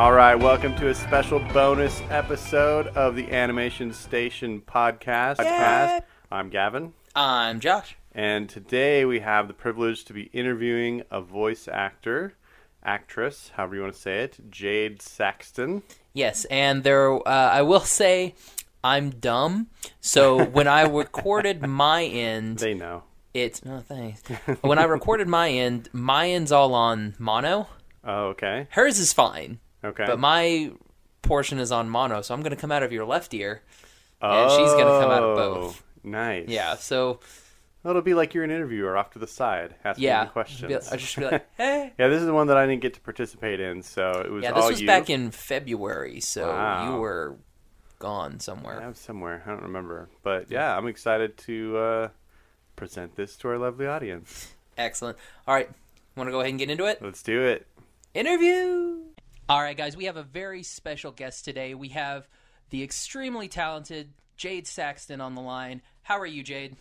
All right, welcome to a special bonus episode of the Animation Station podcast. podcast. I'm Gavin, I'm Josh. and today we have the privilege to be interviewing a voice actor, actress, however you want to say it, Jad Saxton. Yes, and there, uh, I will say, I'm dumb. So when I recorded my end, They know. it's no thanks. When I recorded my end, my end's all on mono. Oh, okay. Hers is fine, Okay. but my portion is on mono. So I'm gonna come out of your left ear. and she's gonna come out of both. Oh, Nice. Yeah. So It'll be like you're an interviewer off to the side, asking yeah, questions. I just be like, hey. yeah, this is the one that I didn't get to participate in, so it was Yeah, this was you. back in February, so Wow. you were gone somewhere. I have somewhere. I don't remember. But yeah, I'm excited to uh, present this to our lovely audience. Excellent. All right, want to go ahead and get into it? Let's do it. interview. All right, guys, we have a very special guest today. We have the extremely talented Jad Saxton on the line. How are you, Jade?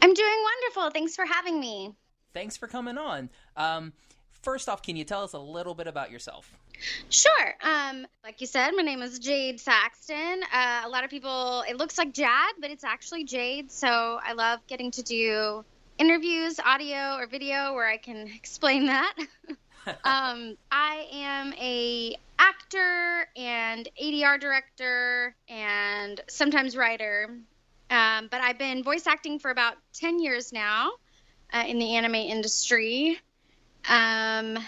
I'm doing wonderful. Thanks for having me. Thanks for coming on. Um, first off, can you tell us a little bit about yourself? Sure. Um, like you said, my name is Jad Saxton. Uh, a lot of people, it looks like Jad, but it's actually Jade. So I love getting to do interviews, audio or video, where I can explain that. um, I am a actor and ADR director and sometimes writer. Um, but I've been voice acting for about 10 years now uh, in the anime industry. Um,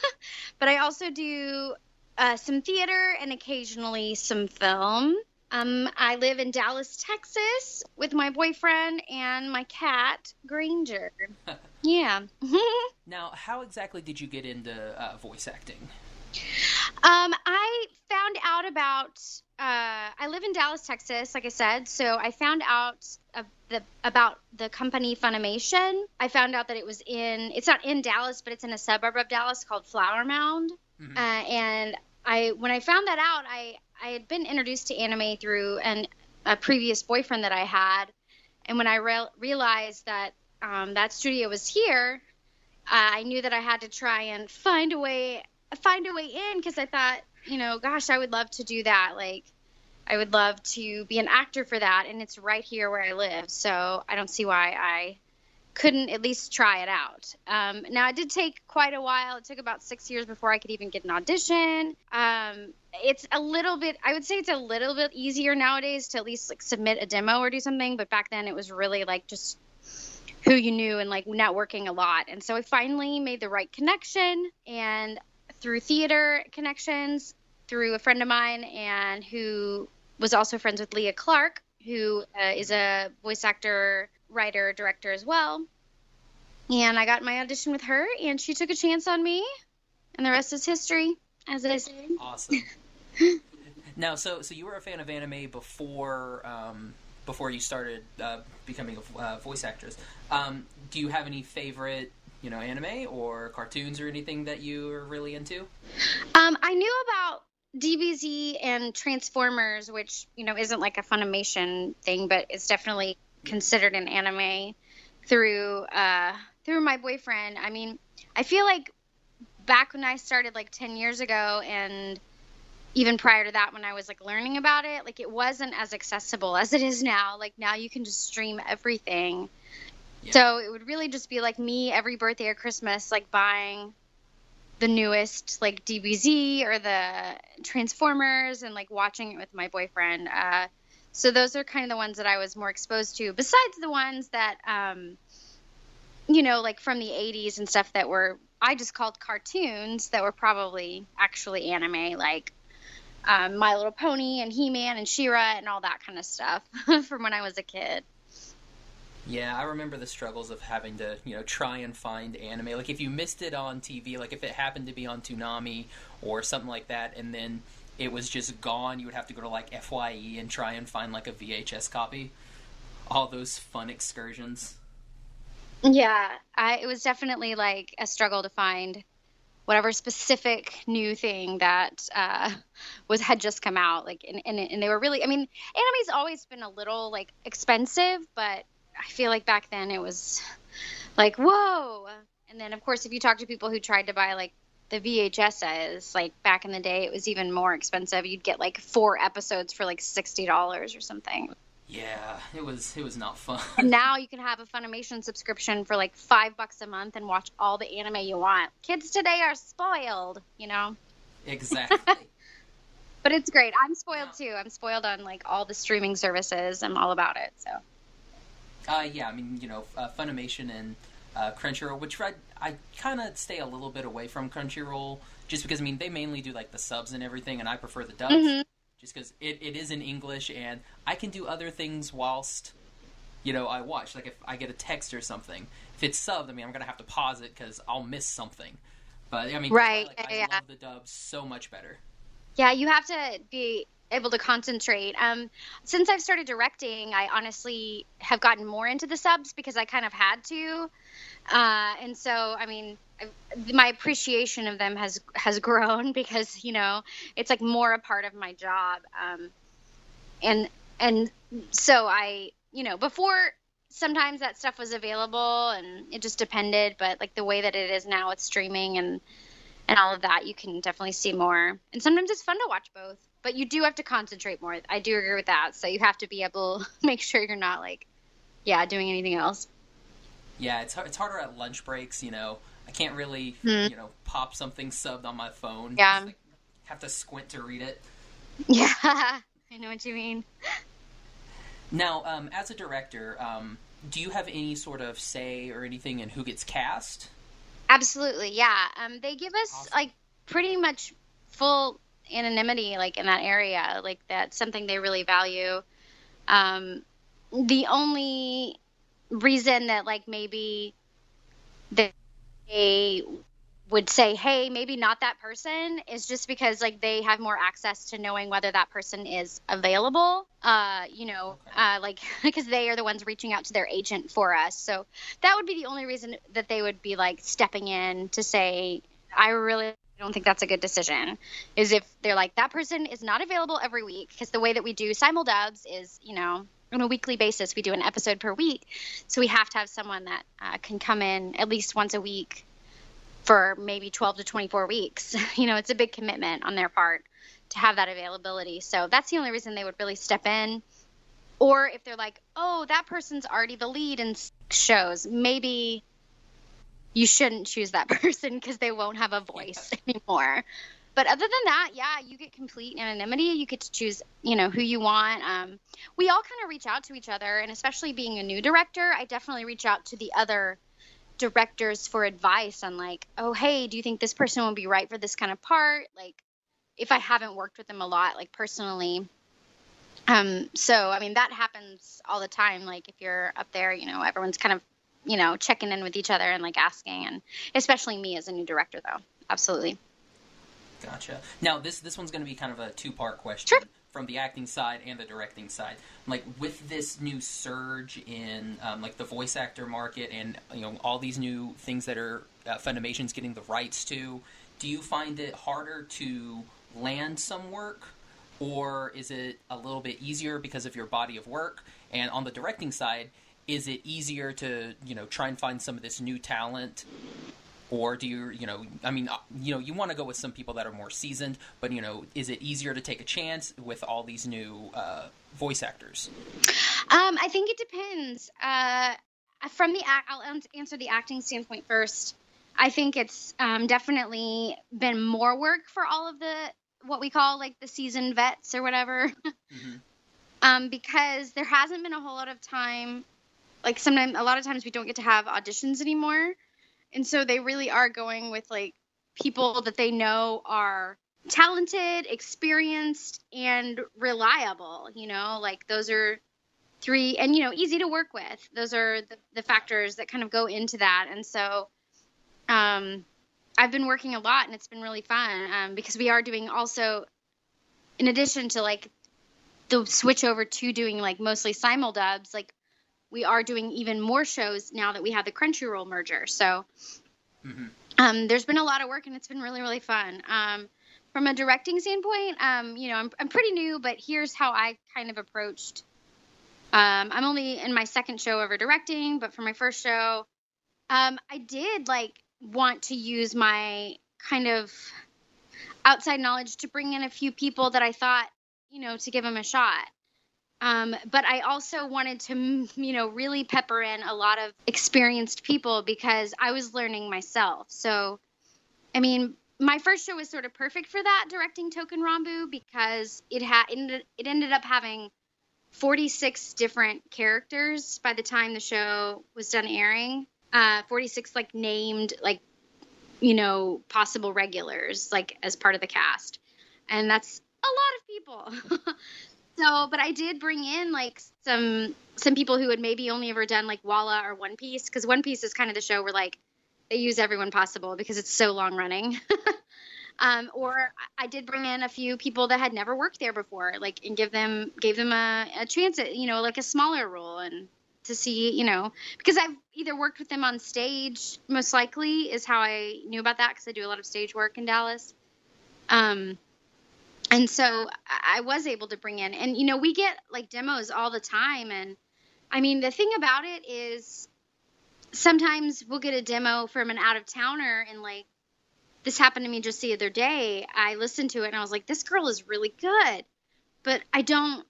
but I also do uh, some theater and occasionally some film. Um, I live in Dallas, Texas with my boyfriend and my cat, Granger. yeah. Now, how exactly did you get into uh, voice acting? Um, I found out about. Uh, I live in Dallas, Texas, like I said. So I found out of the about the company Funimation. I found out that it was in. It's not in Dallas, but it's in a suburb of Dallas called Flower Mound. Mhm. Uh, and I, when I found that out, I I had been introduced to anime through an a previous boyfriend that I had, and when I re- realized that um, that studio was here, I knew that I had to try and find a way find a way in because I thought, you know, gosh, I would love to do that. Like, I would love to be an actor for that, and it's right here where I live. So I don't see why I couldn't at least try it out. Um, now, it did take quite a while. It took about six years before I could even get an audition. Um, it's a little bit, I would say it's a little bit easier nowadays to at least like submit a demo or do something. But back then, it was really like just who you knew and like networking a lot. And so I finally made the right connection and through theater connections, through a friend of mine and who was also friends with Leah Clark, who uh, is a voice actor, writer, director as well. And I got my audition with her and she took a chance on me and the rest is history, as I say. Awesome. now, so so you were a fan of anime before um, before you started uh, becoming a uh, voice actress. Um, do you have any favorite, you know, anime or cartoons or anything that you are really into? Um, I knew about DBZ and Transformers, which you know isn't like a Funimation thing, but it's definitely considered an anime through uh, through my boyfriend. I mean, I feel like back when I started like ten years ago, and even prior to that, when I was like learning about it, like it wasn't as accessible as it is now. Like now, you can just stream everything. Yeah. So it would really just be like me every birthday or Christmas, like buying the newest like DBZ or the Transformers and like watching it with my boyfriend. Uh, so those are kind of the ones that I was more exposed to, besides the ones that, um, you know, like from the 80s and stuff that were, I just called cartoons that were probably actually anime, like um, My Little Pony and He Man and She Ra and all that kind of stuff from when I was a kid. Yeah, I remember the struggles of having to, you know, try and find anime. Like if you missed it on TV, like if it happened to be on Toonami or something like that, and then it was just gone, you would have to go to like FYE and try and find like a VHS copy. All those fun excursions. Yeah, I, it was definitely like a struggle to find whatever specific new thing that uh, was had just come out. Like, and, and, and they were really. I mean, anime's always been a little like expensive, but I feel like back then it was like whoa. And then of course, if you talk to people who tried to buy like the VHSs, like back in the day, it was even more expensive. You'd get like four episodes for like sixty dollars or something. Yeah, it was it was not fun. And now you can have a Funimation subscription for like five bucks a month and watch all the anime you want. Kids today are spoiled, you know. Exactly. but it's great. I'm spoiled too. I'm spoiled on like all the streaming services. I'm all about it. So. Uh, yeah, I mean, you know, uh, Funimation and uh, Crunchyroll, which I, I kind of stay a little bit away from Crunchyroll, just because I mean they mainly do like the subs and everything, and I prefer the dubs, mm-hmm. Just because it, it is in English and I can do other things whilst, you know, I watch. Like if I get a text or something, if it's subbed, I mean I'm gonna have to pause it because I'll miss something. But I mean, right? Like, yeah. I love the dubs so much better. Yeah, you have to be able to concentrate. Um, since I've started directing, I honestly have gotten more into the subs because I kind of had to, uh, and so I mean, my appreciation of them has has grown because you know it's like more a part of my job, um, and and so I you know before sometimes that stuff was available and it just depended, but like the way that it is now with streaming and and all of that, you can definitely see more. And sometimes it's fun to watch both but you do have to concentrate more. I do agree with that. So you have to be able to make sure you're not like, yeah, doing anything else. Yeah, it's it's harder at lunch breaks. You know, I can't really mm-hmm. you know pop something subbed on my phone. Yeah, like, have to squint to read it. Yeah, I know what you mean. Now, um, as a director, um, do you have any sort of say or anything in who gets cast? Absolutely, yeah. Um, they give us awesome. like pretty much full anonymity like in that area like that's something they really value um, the only reason that like maybe they would say hey maybe not that person is just because like they have more access to knowing whether that person is available uh you know uh like because they are the ones reaching out to their agent for us so that would be the only reason that they would be like stepping in to say i really don't think that's a good decision. Is if they're like that person is not available every week because the way that we do simul dubs is you know on a weekly basis we do an episode per week, so we have to have someone that uh, can come in at least once a week for maybe 12 to 24 weeks. you know, it's a big commitment on their part to have that availability. So that's the only reason they would really step in. Or if they're like, oh, that person's already the lead in shows, maybe you shouldn't choose that person because they won't have a voice anymore. But other than that, yeah, you get complete anonymity. You get to choose, you know, who you want. Um, we all kind of reach out to each other, and especially being a new director, I definitely reach out to the other directors for advice on like, oh, hey, do you think this person will be right for this kind of part? Like, if I haven't worked with them a lot, like personally. Um, so I mean that happens all the time. Like if you're up there, you know, everyone's kind of you know, checking in with each other and like asking, and especially me as a new director, though. Absolutely. Gotcha. Now this this one's going to be kind of a two part question. Sure. From the acting side and the directing side, like with this new surge in um, like the voice actor market and you know all these new things that are uh, Funimation's getting the rights to, do you find it harder to land some work, or is it a little bit easier because of your body of work? And on the directing side, is it easier to you know try and find some of this new talent or do you you know i mean uh, you know you want to go with some people that are more seasoned but you know is it easier to take a chance with all these new uh, voice actors um, i think it depends uh, from the i'll answer the acting standpoint first I think it's um, definitely been more work for all of the what we call like the seasoned vets or whatever, mm-hmm. um, because there hasn't been a whole lot of time. Like sometimes, a lot of times we don't get to have auditions anymore, and so they really are going with like people that they know are talented, experienced, and reliable. You know, like those are three, and you know, easy to work with. Those are the, the factors that kind of go into that. And so, um, I've been working a lot, and it's been really fun um, because we are doing also, in addition to like the switch over to doing like mostly simul dubs, like we are doing even more shows now that we have the Crunchyroll merger. So. Mm-hmm. Um, there's been a lot of work and it's been really really fun. Um, from a directing standpoint, um, you know, I'm, I'm pretty new, but here's how I kind of approached. Um, I'm only in my second show ever directing, but for my first show, um, I did like want to use my kind of outside knowledge to bring in a few people that I thought, you know, to give them a shot. Um, but I also wanted to, you know, really pepper in a lot of experienced people because I was learning myself. So, I mean, my first show was sort of perfect for that directing Touken Ranbu because it had it ended up having 46 different characters by the time the show was done airing. Uh, 46 like named like you know possible regulars like as part of the cast, and that's a lot of people. so, but I did bring in like some some people who had maybe only ever done like Walla or One Piece because One Piece is kind of the show where like they use everyone possible because it's so long running. um, or I did bring in a few people that had never worked there before, like, and give them gave them a, a chance at you know like a smaller role and to see you know because I've either worked with them on stage most likely is how I knew about that because I do a lot of stage work in Dallas. Um, and so I was able to bring in and you know we get like demos all the time and I mean the thing about it is sometimes we'll get a demo from an out of towner and like this happened to me just the other day. I listened to it and I was like, this girl is really good, but I don't,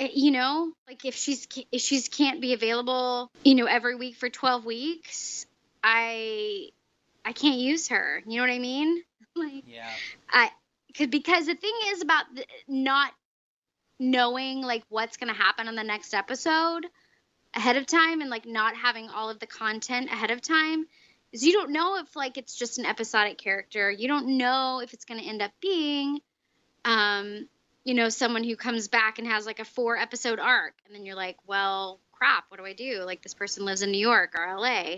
eh, you know, like if she's if she's can't be available, you know, every week for twelve weeks, I I can't use her. You know what I mean? like, yeah. I because the thing is about not knowing like what's gonna happen on the next episode ahead of time and like not having all of the content ahead of time is you don't know if like it's just an episodic character. You don't know if it's going to end up being um you know someone who comes back and has like a four episode arc and then you're like, "Well, crap, what do I do? Like this person lives in New York or LA."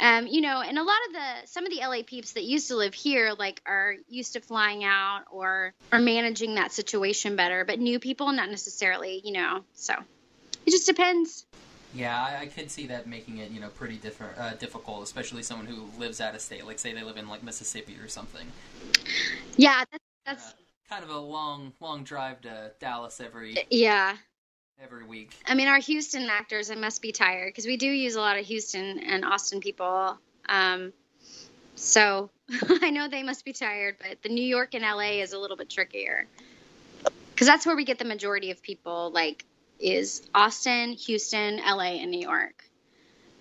Um, you know, and a lot of the some of the LA peeps that used to live here like are used to flying out or are managing that situation better, but new people not necessarily, you know. So it just depends. Yeah, I, I, could see that making it, you know, pretty different, uh, difficult, especially someone who lives out of state. Like, say they live in like Mississippi or something. Yeah, that's, that's... Uh, kind of a long, long drive to Dallas every. Yeah. Every week. I mean, our Houston actors, I must be tired because we do use a lot of Houston and Austin people. Um, so I know they must be tired, but the New York and LA is a little bit trickier because that's where we get the majority of people like is Austin, Houston, LA, and New York.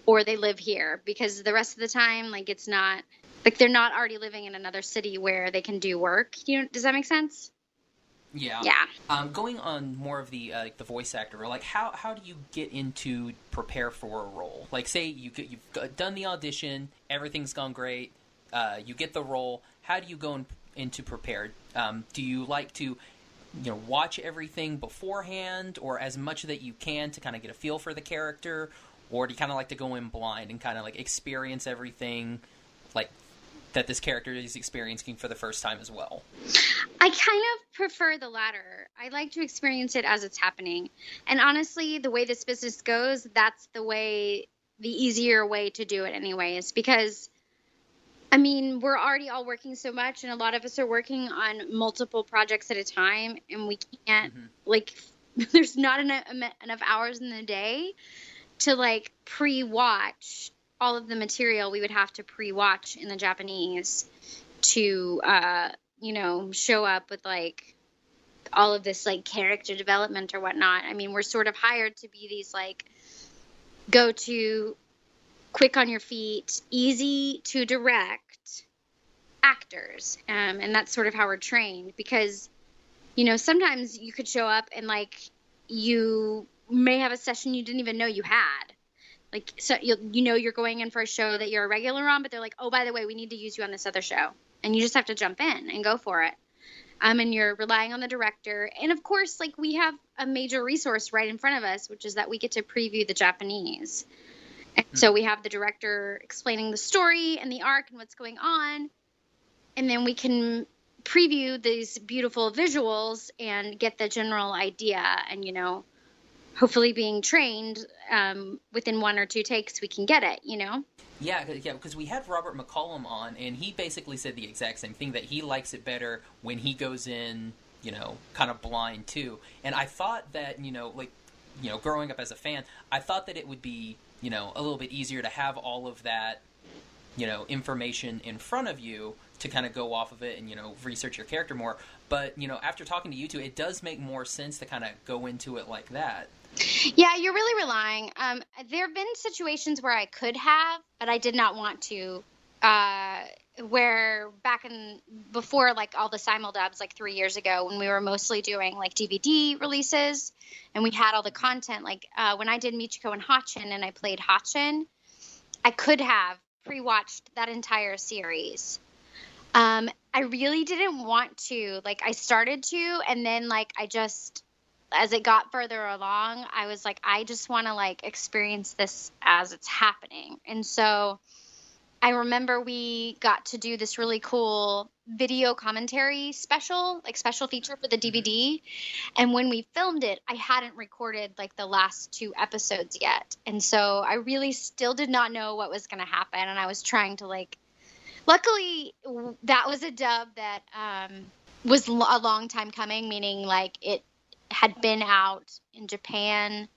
Or they live here because the rest of the time, like it's not like they're not already living in another city where they can do work. You know, does that make sense? Yeah. Yeah. Um, going on more of the uh, like the voice actor, like how how do you get into prepare for a role? Like, say you you've done the audition, everything's gone great, uh, you get the role. How do you go in, into prepared? Um, do you like to you know watch everything beforehand or as much that you can to kind of get a feel for the character or do you kind of like to go in blind and kind of like experience everything like that this character is experiencing for the first time as well i kind of prefer the latter i like to experience it as it's happening and honestly the way this business goes that's the way the easier way to do it anyways because I mean, we're already all working so much, and a lot of us are working on multiple projects at a time, and we can't mm-hmm. like. There's not enough, enough hours in the day to like pre-watch all of the material we would have to pre-watch in the Japanese to, uh, you know, show up with like all of this like character development or whatnot. I mean, we're sort of hired to be these like go to quick on your feet, easy to direct actors. Um, and that's sort of how we're trained because, you know, sometimes you could show up and like you may have a session you didn't even know you had. Like, so you, you know, you're going in for a show that you're a regular on, but they're like, oh, by the way, we need to use you on this other show. And you just have to jump in and go for it. Um, and you're relying on the director. And of course, like we have a major resource right in front of us, which is that we get to preview the Japanese. And so we have the director explaining the story and the arc and what's going on. And then we can preview these beautiful visuals and get the general idea. And, you know, hopefully being trained um, within one or two takes, we can get it, you know? Yeah, yeah, because we had Robert McCollum on, and he basically said the exact same thing that he likes it better when he goes in, you know, kind of blind too. And I thought that, you know, like, you know, growing up as a fan, I thought that it would be, you know, a little bit easier to have all of that, you know, information in front of you to kind of go off of it and, you know, research your character more. But, you know, after talking to you two, it does make more sense to kind of go into it like that. Yeah, you're really relying. Um, there have been situations where I could have, but I did not want to. Uh, where back in before like all the simuldubs, like three years ago, when we were mostly doing like DVD releases, and we had all the content. Like uh, when I did Michiko and Hatchin, and I played Hatchin, I could have pre-watched that entire series. Um, I really didn't want to. Like I started to, and then like I just as it got further along, I was like, I just want to like experience this as it's happening. And so I remember we got to do this really cool video commentary special, like special feature for the DVD. And when we filmed it, I hadn't recorded like the last two episodes yet. And so I really still did not know what was going to happen. And I was trying to like, luckily, that was a dub that um, was a long time coming, meaning like it had been out in Japan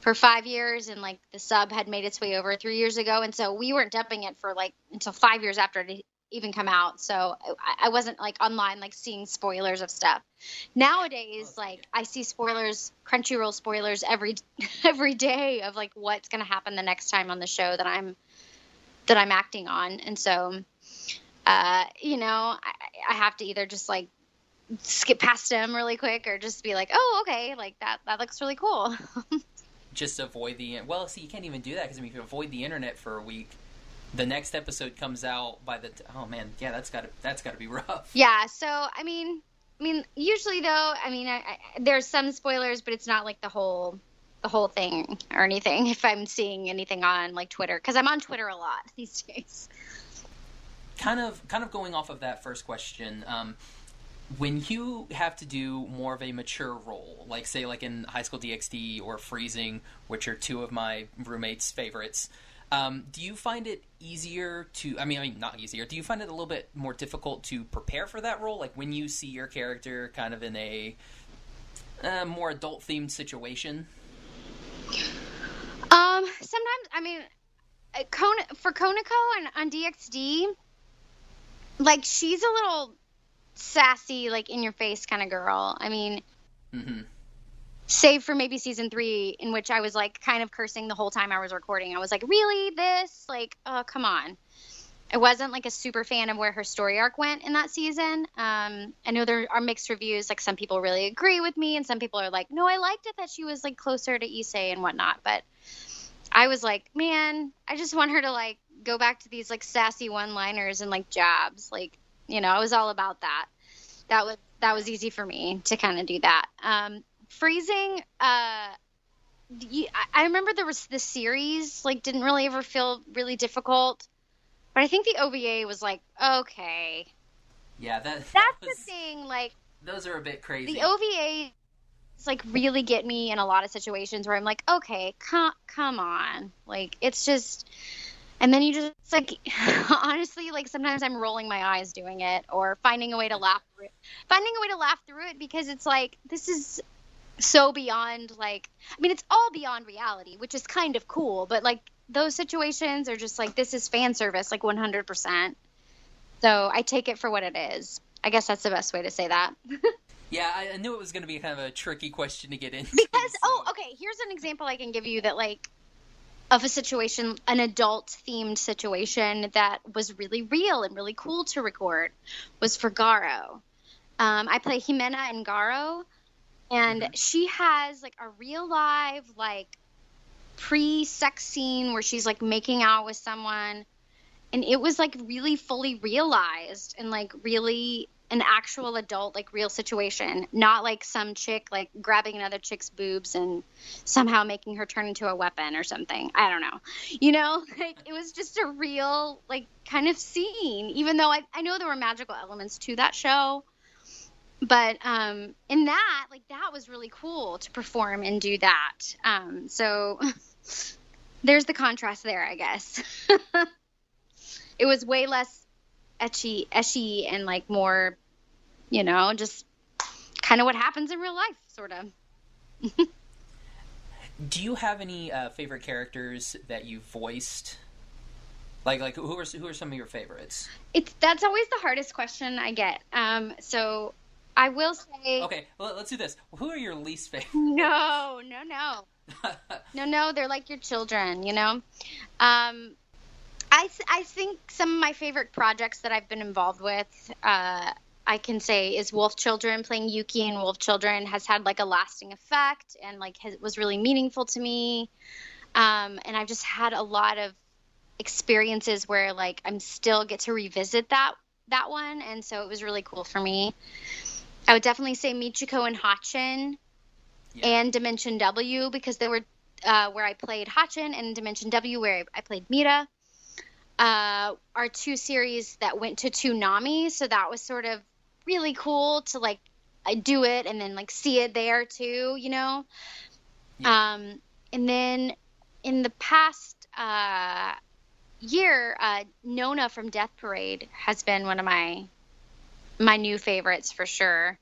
for five years and like the sub had made its way over three years ago. And so we weren't dubbing it for like until five years after it even come out. So I, I wasn't like online like seeing spoilers of stuff. Nowadays like i see spoilers crunchyroll spoilers every every day of like what's going to happen the next time on the show that i'm that i'm acting on. And so uh you know I, I have to either just like skip past him really quick or just be like, oh, okay, like that, that looks really cool. just avoid the, well, see, you can't even do that because I mean, if you avoid the internet for a week, the next episode comes out by the, t- oh man, yeah, that's gotta, that's gotta be rough. Yeah. So, I mean, I mean, usually though, I mean, I, I, there's some spoilers, but it's not like the whole, the whole thing or anything. If I'm seeing anything on like Twitter, because I'm on Twitter a lot these days. Kind of, kind of going off of that first question. Um, when you have to do more of a mature role, like say like in High School DxD or Freezing, which are two of my roommates' favorites, um, do you find it easier to? I mean, I mean, not easier. Do you find it a little bit more difficult to prepare for that role? Like when you see your character kind of in a uh, more adult themed situation. Um, sometimes I mean, uh, for Koneko and on DxD, like she's a little sassy, like in your face kind of girl. I mean, mm-hmm. save for maybe season three, in which I was like kind of cursing the whole time I was recording. I was like, really, this? Like, oh, come on. I wasn't like a super fan of where her story arc went in that season. Um, I know there are mixed reviews. Like some people really agree with me, and some people are like, no, I liked it that she was like closer to Issei and whatnot. But I was like, man, I just want her to like go back to these like sassy one-liners and like jabs. Like you know, I was all about that. That was that was easy for me to kind of do that. Um, freezing. Uh, I remember there was the series like didn't really ever feel really difficult, but I think the OVA was like okay. Yeah, that, that that's was, the thing. Like those are a bit crazy. The OVA it's like really get me in a lot of situations where I'm like, okay, come come on, like it's just and then you just like honestly like sometimes i'm rolling my eyes doing it or finding a way to laugh through it finding a way to laugh through it because it's like this is so beyond like i mean it's all beyond reality which is kind of cool but like those situations are just like this is fan service like 100% so i take it for what it is. I guess that's the best way to say that. Yeah i knew it was going to be kind of a tricky question to get into. Because so. oh okay here's an example i can give you that like of a situation, an adult themed situation that was really real and really cool to record was for Garo. Um, I play Jimena and Garo, and she has like a real live like pre-sex scene where she's like making out with someone, and it was like really fully realized and like really an actual adult like real situation not like some chick like grabbing another chick's boobs and somehow making her turn into a weapon or something. I don't know. You know? Like it was just a real like kind of scene even though i, I know there were magical elements to that show. But um in that like that was really cool to perform and do that. Um so there's the contrast there i guess. It was way less ecchi, ecchi, and like more, you know, just kind of what happens in real life, sort of. Do you have any uh, favorite characters that you voiced? Like, like who are who are some of your favorites? It's that's always the hardest question I get. Um, so I will say. Okay, well, let's do this. Who are your least favorite? No, no, no, no, no. They're like your children, you know. Um, I, I think some of my favorite projects that I've been involved with, uh, I can say, is Wolf Children. Playing Yuki and Wolf Children has had like a lasting effect and like has, was really meaningful to me. Um, and I've just had a lot of experiences where like I'm still get to revisit that that one, and so it was really cool for me. I would definitely say Michiko and Hatchin yeah. and Dimension W because they were uh, where I played Hatchin and Dimension W where I played Mira uh, are two series that went to Toonami. So that was sort of really cool to like do it and then like see it there too, you know? Yeah. Um, and then in the past uh, year, uh, Nona from Death Parade has been one of my my new favorites for sure.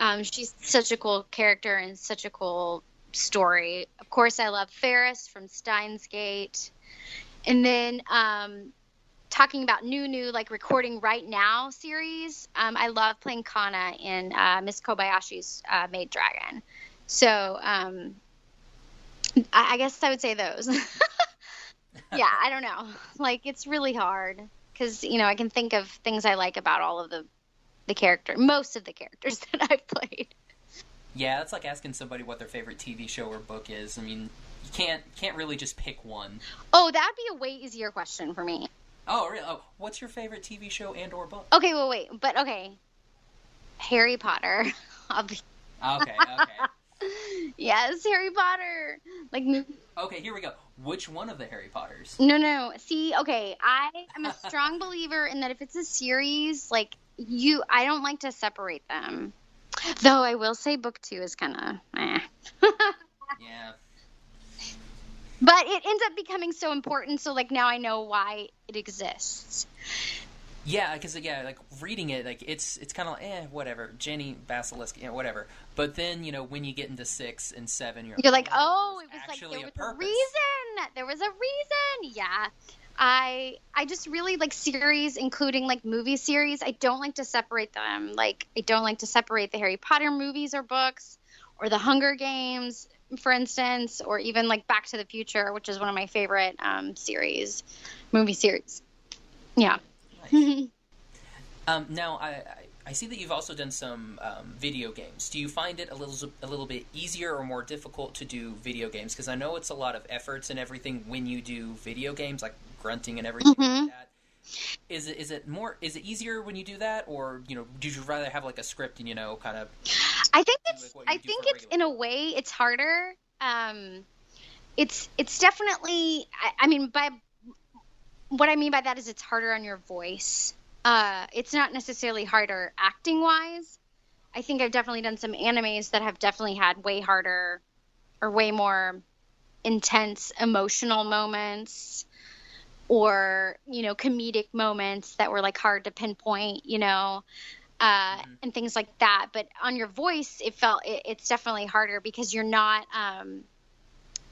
Um, she's such a cool character and such a cool story. Of course, I love Faris from Steins Gate. And then um, talking about new, new, like recording right now series, um, I love playing Kanna in uh, Miss Kobayashi's uh, Maid Dragon. So um, I, I guess I would say those. yeah, I don't know. Like it's really hard because you know I can think of things I like about all of the the character, most of the characters that I've played. Yeah, it's like asking somebody what their favorite TV show or book is. I mean, you can't can't really just pick one. Oh, that'd be a way easier question for me. Oh, really? Oh, what's your favorite TV show and or book? Okay, well, wait, but okay, Harry Potter. okay, okay. yes, Harry Potter. Like. Okay, here we go. Which one of the Harry Potters? No, no. See, okay, I am a strong believer in that if it's a series, like you, I don't like to separate them. Though I will say, book two is kind of. Eh. yeah but it ends up becoming so important so like now i know why it exists. Yeah because yeah like reading it like it's it's kind of like eh whatever. Ginny basilisk yeah whatever. But then you know when you get into six and seven you're, you're like oh, it was like there was a, a reason! There was a reason! Yeah. I I just really like series, including like movie series. I don't like to separate them. Like I don't like to separate the Harry Potter movies or books or the Hunger Games for instance, or even like Back to the Future, which is one of my favorite um, series, movie series. Yeah. Nice. um, now, I, I see that you've also done some um, video games. Do you find it a little a little bit easier or more difficult to do video games? Because I know it's a lot of efforts and everything when you do video games, like grunting and everything mm-hmm. like that. Is it is it more is it easier when you do that, or you know, did you rather have like a script and you know, kind of? I think it's like I think it's in a way it's harder. Um, it's it's definitely I, I mean by what I mean by that is it's harder on your voice. Uh, it's not necessarily harder acting wise. I think I've definitely done some animes that have definitely had way harder or way more intense emotional moments or you know comedic moments that were like hard to pinpoint you know uh, mm-hmm. and things like that but on your voice it felt it, it's definitely harder because you're not um,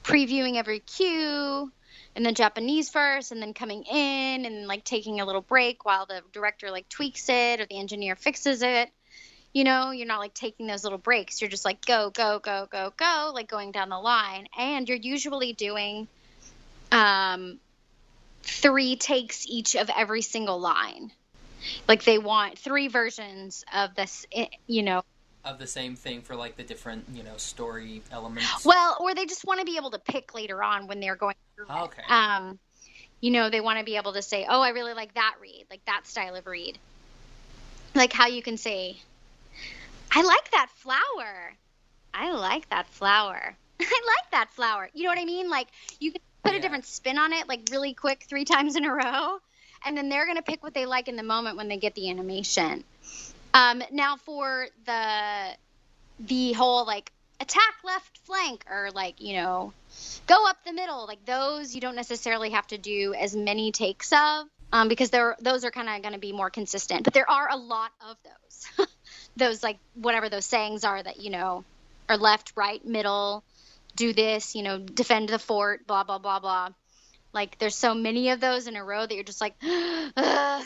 previewing every cue and the japanese first and then coming in and like taking a little break while the director like tweaks it or the engineer fixes it you know you're not like taking those little breaks you're just like go go go go go like going down the line and you're usually doing um, three takes each of every single line. Like they want three versions of this, eh, you know. Of the same thing for like the different, you know, story elements. Well, or they just want to be able to pick later on when they're going through. it. Okay. Um, you know, they want to be able to say, "Oh, I really like that read, like that style of read." Like how you can say, "I like that flower. I like that flower. I like that flower." You know what I mean? Like you can put Yeah. a different spin on it, like really quick three times in a row, and then they're gonna pick what they like in the moment when they get the animation. Um, now for the the whole like attack left flank or like you know go up the middle like those you don't necessarily have to do as many takes of um, because those are kind of going to be more consistent. But there are a lot of those. Those like whatever those sayings are that you know are left right middle do this you know defend the fort blah blah blah blah like there's so many of those in a row that you're just like and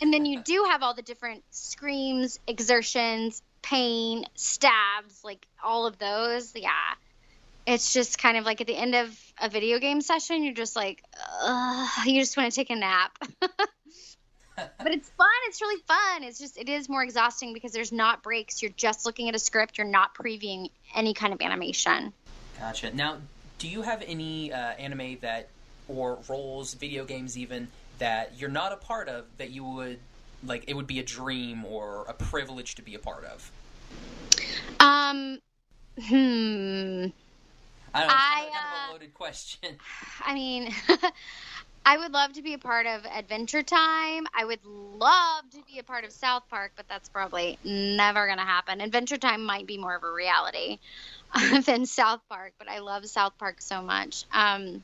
then you do have all the different screams exertions pain stabs like all of those. Yeah. It's just kind of like at the end of a video game session you're just like you just want to take a nap. But it's fun it's really fun. It's just it is more exhausting because there's not breaks. You're just looking at a script you're not previewing any kind of animation. Gotcha. Now, do you have any uh, anime that, or roles, video games even, that you're not a part of that you would, like, it would be a dream or a privilege to be a part of? um hmm I don't know, I, of, kind of uh, a loaded question. I mean, I would love to be a part of Adventure Time. I would love to be a part of South Park, but that's probably never going to happen. Adventure Time might be more of a reality than South Park, but I love South Park so much. Um,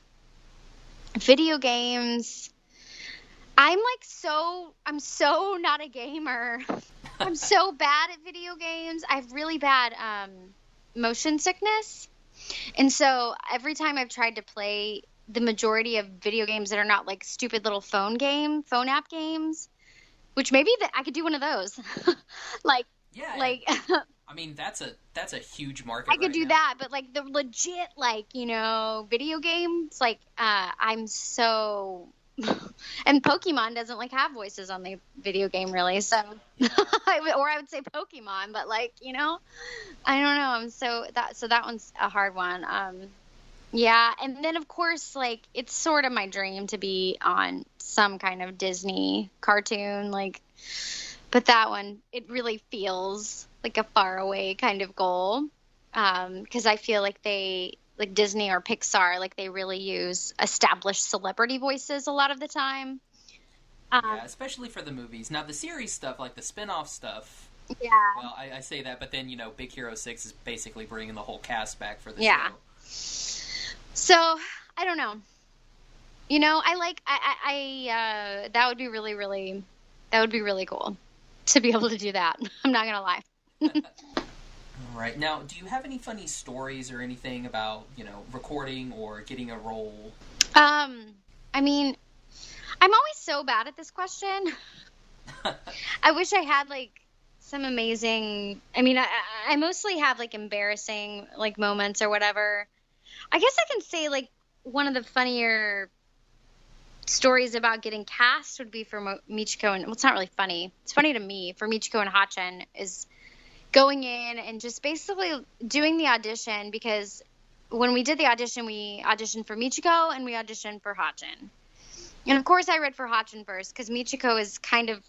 video games. I'm like so I'm so not a gamer. I'm so bad at video games. I have really bad um, motion sickness. And so every time I've tried to play the majority of video games that are not like stupid little phone game, phone app games, which maybe that I could do one of those. like Yeah. like I mean, that's a that's a huge market. I could right do now. that, but like the legit like, you know, video games, like uh I'm so and Pokemon doesn't like have voices on the video game really, so or I would say Pokemon, but like, you know, I don't know. I'm so that so that one's a hard one. Um yeah, and then of course like it's sort of my dream to be on some kind of Disney cartoon like but that one it really feels like a faraway kind of goal because I feel like they like Disney or Pixar like they really use established celebrity voices a lot of the time. Um, Yeah, especially for the movies. Now, the series stuff, like the spin-off stuff. yeah. Well, I, I say that, but then you know, Big Hero Six is basically bringing the whole cast back for the Yeah. show. So I don't know. You know, I like I I, I uh, that would be really really that would be really cool to be able to do that. I'm not gonna lie. All right. Now, do you have any funny stories or anything about you know recording or getting a role? Um, I mean, I'm always so bad at this question. I wish I had like some amazing. I mean, I, I I mostly have like embarrassing like moments or whatever. I guess I can say like one of the funnier stories about getting cast would be for Mo- Michiko and well, it's not really funny. It's funny to me for Michiko and Hatchin is going in and just basically doing the audition because when we did the audition, we auditioned for Michiko and we auditioned for Hatchin. And of course, I read for Hatchin first because Michiko is kind of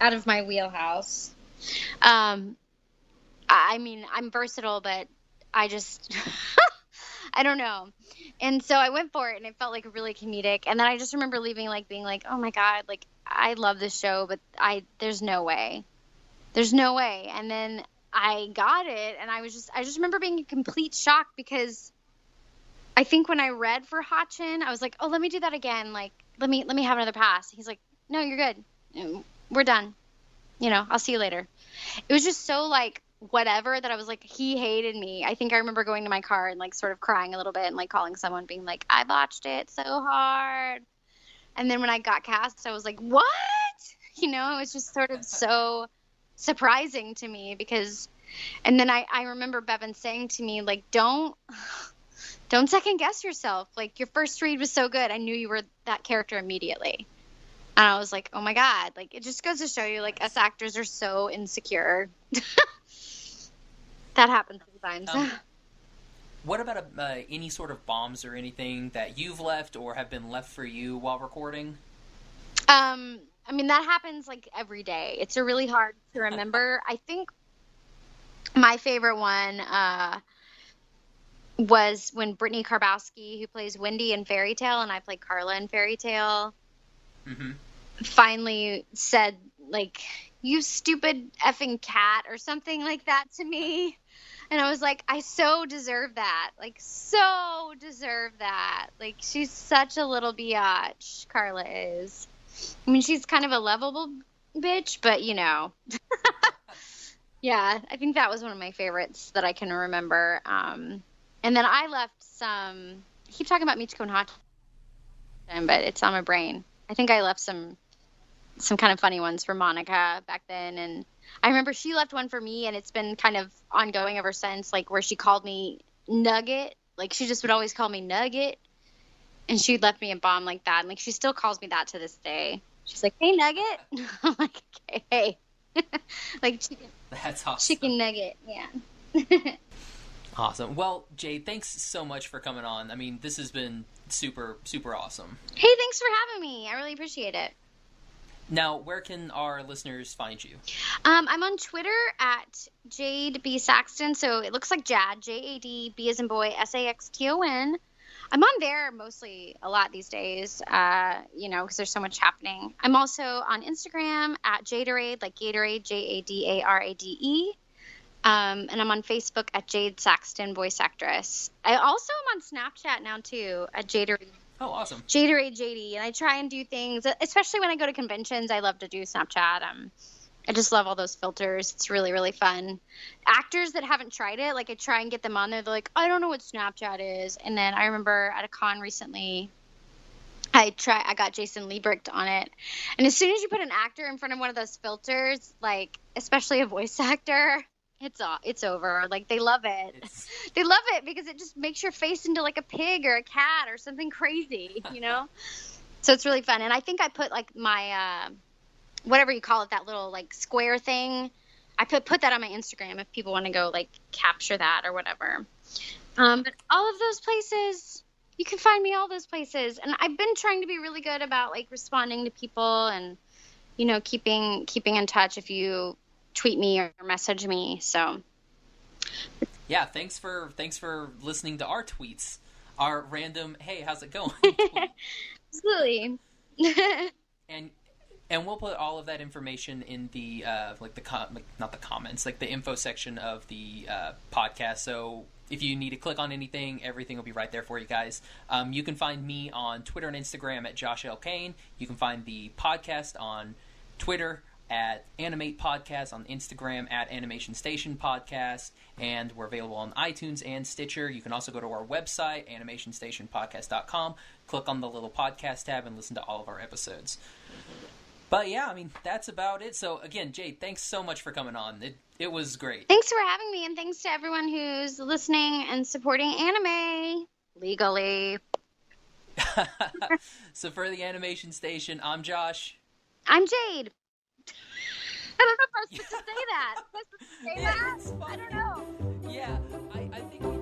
out of my wheelhouse. Um, I I mean, I'm versatile, but I just, I don't know. And so I went for it, and it felt like really comedic. And then I just remember leaving, like being like, "Oh my god, like I love this show, but I there's no way, there's no way." And then I got it, and I was just, I just remember being in complete shock because I think when I read for Hatchin, I was like, "Oh, let me do that again. Like, let me let me have another pass." He's like, "No, you're good. Mm, We're done. You know, I'll see you later." It was just so like whatever that I was like, he hated me. I think I remember going to my car and like sort of crying a little bit and like calling someone, being like, "I botched it so hard." And then when I got cast, I was like, "What?" You know, it was just sort of so surprising to me because and then I, I remember Bevan saying to me like don't don't second guess yourself. Like your first read was so good, I knew you were that character immediately. And I was like, oh my god! Like it just goes to show you, like us actors are so insecure. that happens sometimes. Um, what about a, uh, any sort of bombs or anything that you've left or have been left for you while recording? Um, I mean that happens like every day. It's a really hard to remember. I think my favorite one uh, was when Brittany Karbowski, who plays Wendy in Fairy Tail, and I play Carla in Fairy Tail, mm-hmm. finally said like "you stupid effing cat" or something like that to me. And I was like, I so deserve that. Like, so deserve that. Like, she's such a little biatch, Carla is. I mean, she's kind of a lovable bitch, but you know. yeah, I think that was one of my favorites that I can remember. Um, and then I left some. I keep talking about Michiko and Hatchin, but it's on my brain. I think I left some some kind of funny ones for Monica back then, and I remember she left one for me, and it's been kind of ongoing ever since. Like where she called me Nugget, like she just would always call me Nugget, and she left me a bomb like that. And like she still calls me that to this day. She's like, "Hey, Nugget." I'm like, "Okay, hey." like chicken. That's awesome. Chicken nugget, yeah. awesome. Well, Jay, thanks so much for coming on. I mean, this has been super, super awesome. Hey, thanks for having me. I really appreciate it. Now, where can our listeners find you? Um, I'm on Twitter at Jad B Saxton. So it looks like Jad, J A D B as in boy, S A X T O N. I'm on there mostly a lot these days, uh, you know, because there's so much happening. I'm also on Instagram at Jadarade, like Gatorade, J A D A R A D E. Um, and I'm on Facebook at Jad Saxton, voice actress. I also am on Snapchat now too at Jadarade. Oh, awesome. Jadarade JD, and I try and do things, especially when I go to conventions. I love to do Snapchat. Um, I just love all those filters. It's really, really fun. Actors that haven't tried it, like I try and get them on there. They're like, I don't know what Snapchat is. And then I remember at a con recently, I try. I got Jason Liebrecht on it, and as soon as you put an actor in front of one of those filters, like especially a voice actor, it's all it's over. Like they love it. It's... They love it because it just makes your face into like a pig or a cat or something crazy, you know. so it's really fun, and I think I put like my. Uh, whatever you call it, that little like square thing. I put put that on my Instagram if people want to go like capture that or whatever. Um, but all of those places, you can find me all those places, and I've been trying to be really good about like responding to people and you know keeping keeping in touch if you tweet me or message me. So yeah, thanks for thanks for listening to our tweets. Our random, hey, how's it going? Absolutely. and and we'll put all of that information in the uh, like the com- like, not the comments like the info section of the uh, podcast. So if you need to click on anything everything will be right there for you guys. Um, you can find me on twitter and instagram at josh l. Kane. You can find the podcast on twitter at Animate Podcast, on Instagram at Animation Station Podcast, and we're available on iTunes and Stitcher. You can also go to our website, animationstationpodcast.com, click on the little podcast tab, and listen to all of our episodes. But yeah, I mean that's about it. So again, Jad, thanks so much for coming on. It it was great. Thanks for having me, and thanks to everyone who's listening and supporting anime legally. so for the animation station, I'm Josh. I'm Jad. I don't know if I'm supposed to say that. Say yeah, that? I don't know. Yeah, I, I think we did it.